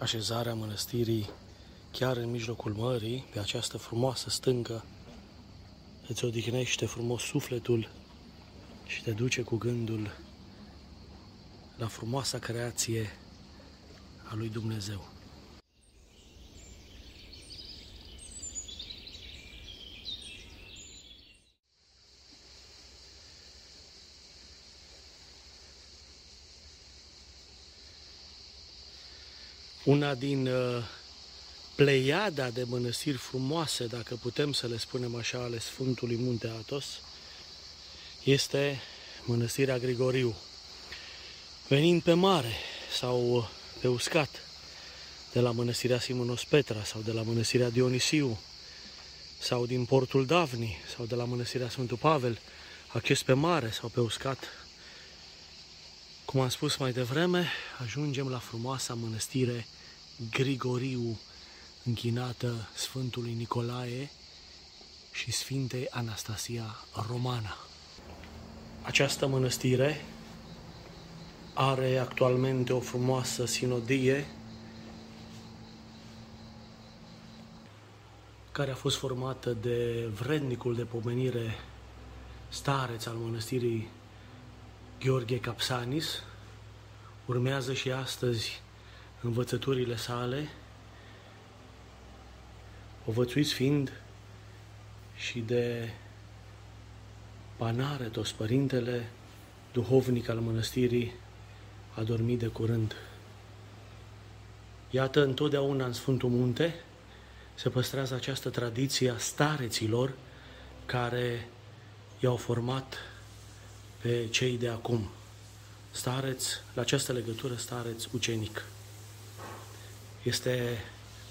așezarea mănăstirii chiar în mijlocul mării, pe această frumoasă stâncă, îți odihnește frumos sufletul și te duce cu gândul la frumoasa creație a lui Dumnezeu. Una din uh, pleiada de mănăstiri frumoase, dacă putem să le spunem așa, ale Sfântului Munte Atos, este mănăstirea Grigoriu. Venind pe mare sau pe uscat, de la mănăstirea Simonos Petra sau de la mănăstirea Dionisiu, sau din portul Davni sau de la mănăstirea Sfântul Pavel, acces pe mare sau pe uscat, cum am spus mai devreme, ajungem la frumoasa mănăstire Grigoriu, închinată Sfântului Nicolae și Sfintei Anastasia Romana. Această mănăstire are actualmente o frumoasă sinodie care a fost formată de vrednicul de pomenire stareț al mănăstirii Gheorghe Capsanis. Urmează și astăzi învățăturile sale, povățuiți fiind și de Panare, toți părintele, duhovnic al mănăstirii, a dormit de curând. Iată, întotdeauna în Sfântul Munte se păstrează această tradiție a stareților care i-au format pe cei de acum. Stareț, la această legătură, stareț ucenic. Este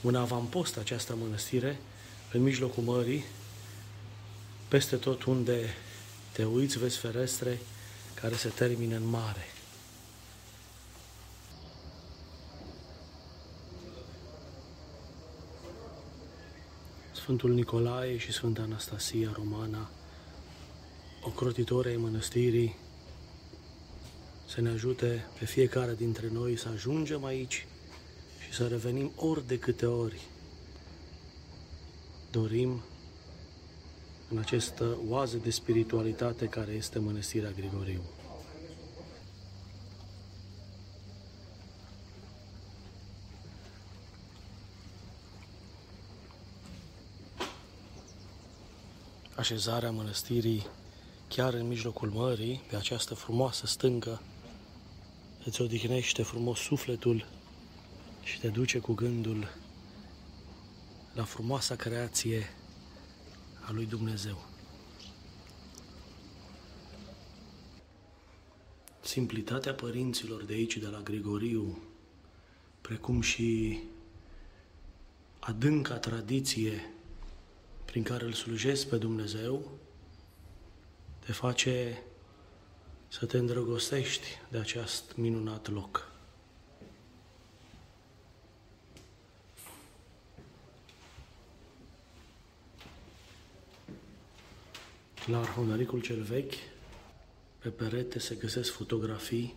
un avampost această mănăstire, în mijlocul mării, peste tot unde te uiți, vezi ferestre care se termină în mare. Sfântul Nicolae și Sfânta Anastasia Romana, ocrotitorii ai mănăstirii, să ne ajute pe fiecare dintre noi să ajungem aici și să revenim ori de câte ori dorim în această oază de spiritualitate care este Mănăstirea Grigoriu. Așezarea mănăstirii chiar în mijlocul mării, pe această frumoasă stâncă, îți odihnește frumos sufletul și te duce cu gândul la frumoasa creație a lui Dumnezeu. Simplitatea părinților de aici, de la Grigoriu, precum și adânca tradiție prin care îl slujesc pe Dumnezeu, te face să te îndrăgostești de acest minunat loc. La Arhonăricul cel vechi, pe perete se găsesc fotografii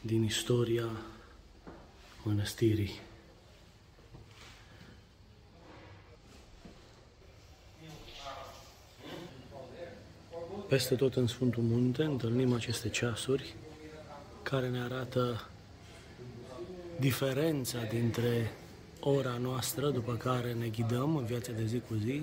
din istoria mănăstirii. Peste tot în Sfântul Munte întâlnim aceste ceasuri care ne arată diferența dintre ora noastră după care ne ghidăm în viața de zi cu zi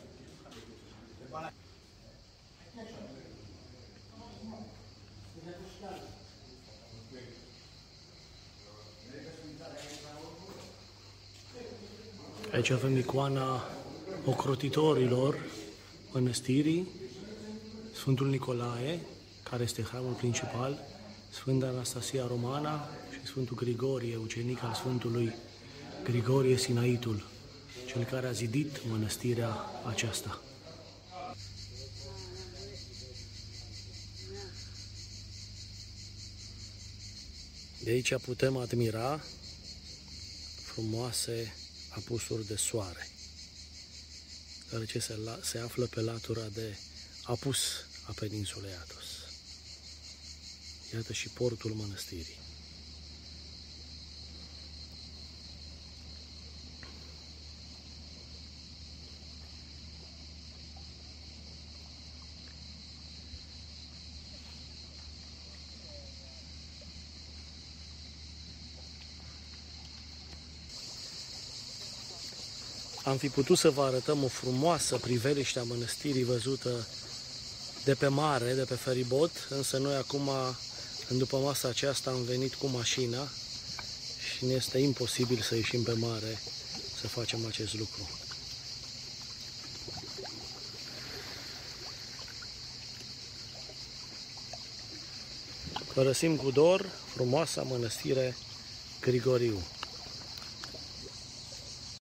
Aici avem icoana ocrotitorilor mănăstirii, Sfântul Nicolae, care este hramul principal, Sfânta Anastasia Romana și Sfântul Grigorie, ucenic al Sfântului Grigorie Sinaitul, cel care a zidit mănăstirea aceasta. De aici putem admira frumoase apusuri de soare, deoarece se, la, se află pe latura de apus a peninsulei Atos. Iată și portul mănăstirii. Am fi putut să vă arătăm o frumoasă priveliște a mănăstirii văzută de pe mare, de pe feribot, însă noi acum, în după masa aceasta, am venit cu mașina și ne este imposibil să ieșim pe mare să facem acest lucru. Părăsim cu dor frumoasa mănăstire Grigoriu.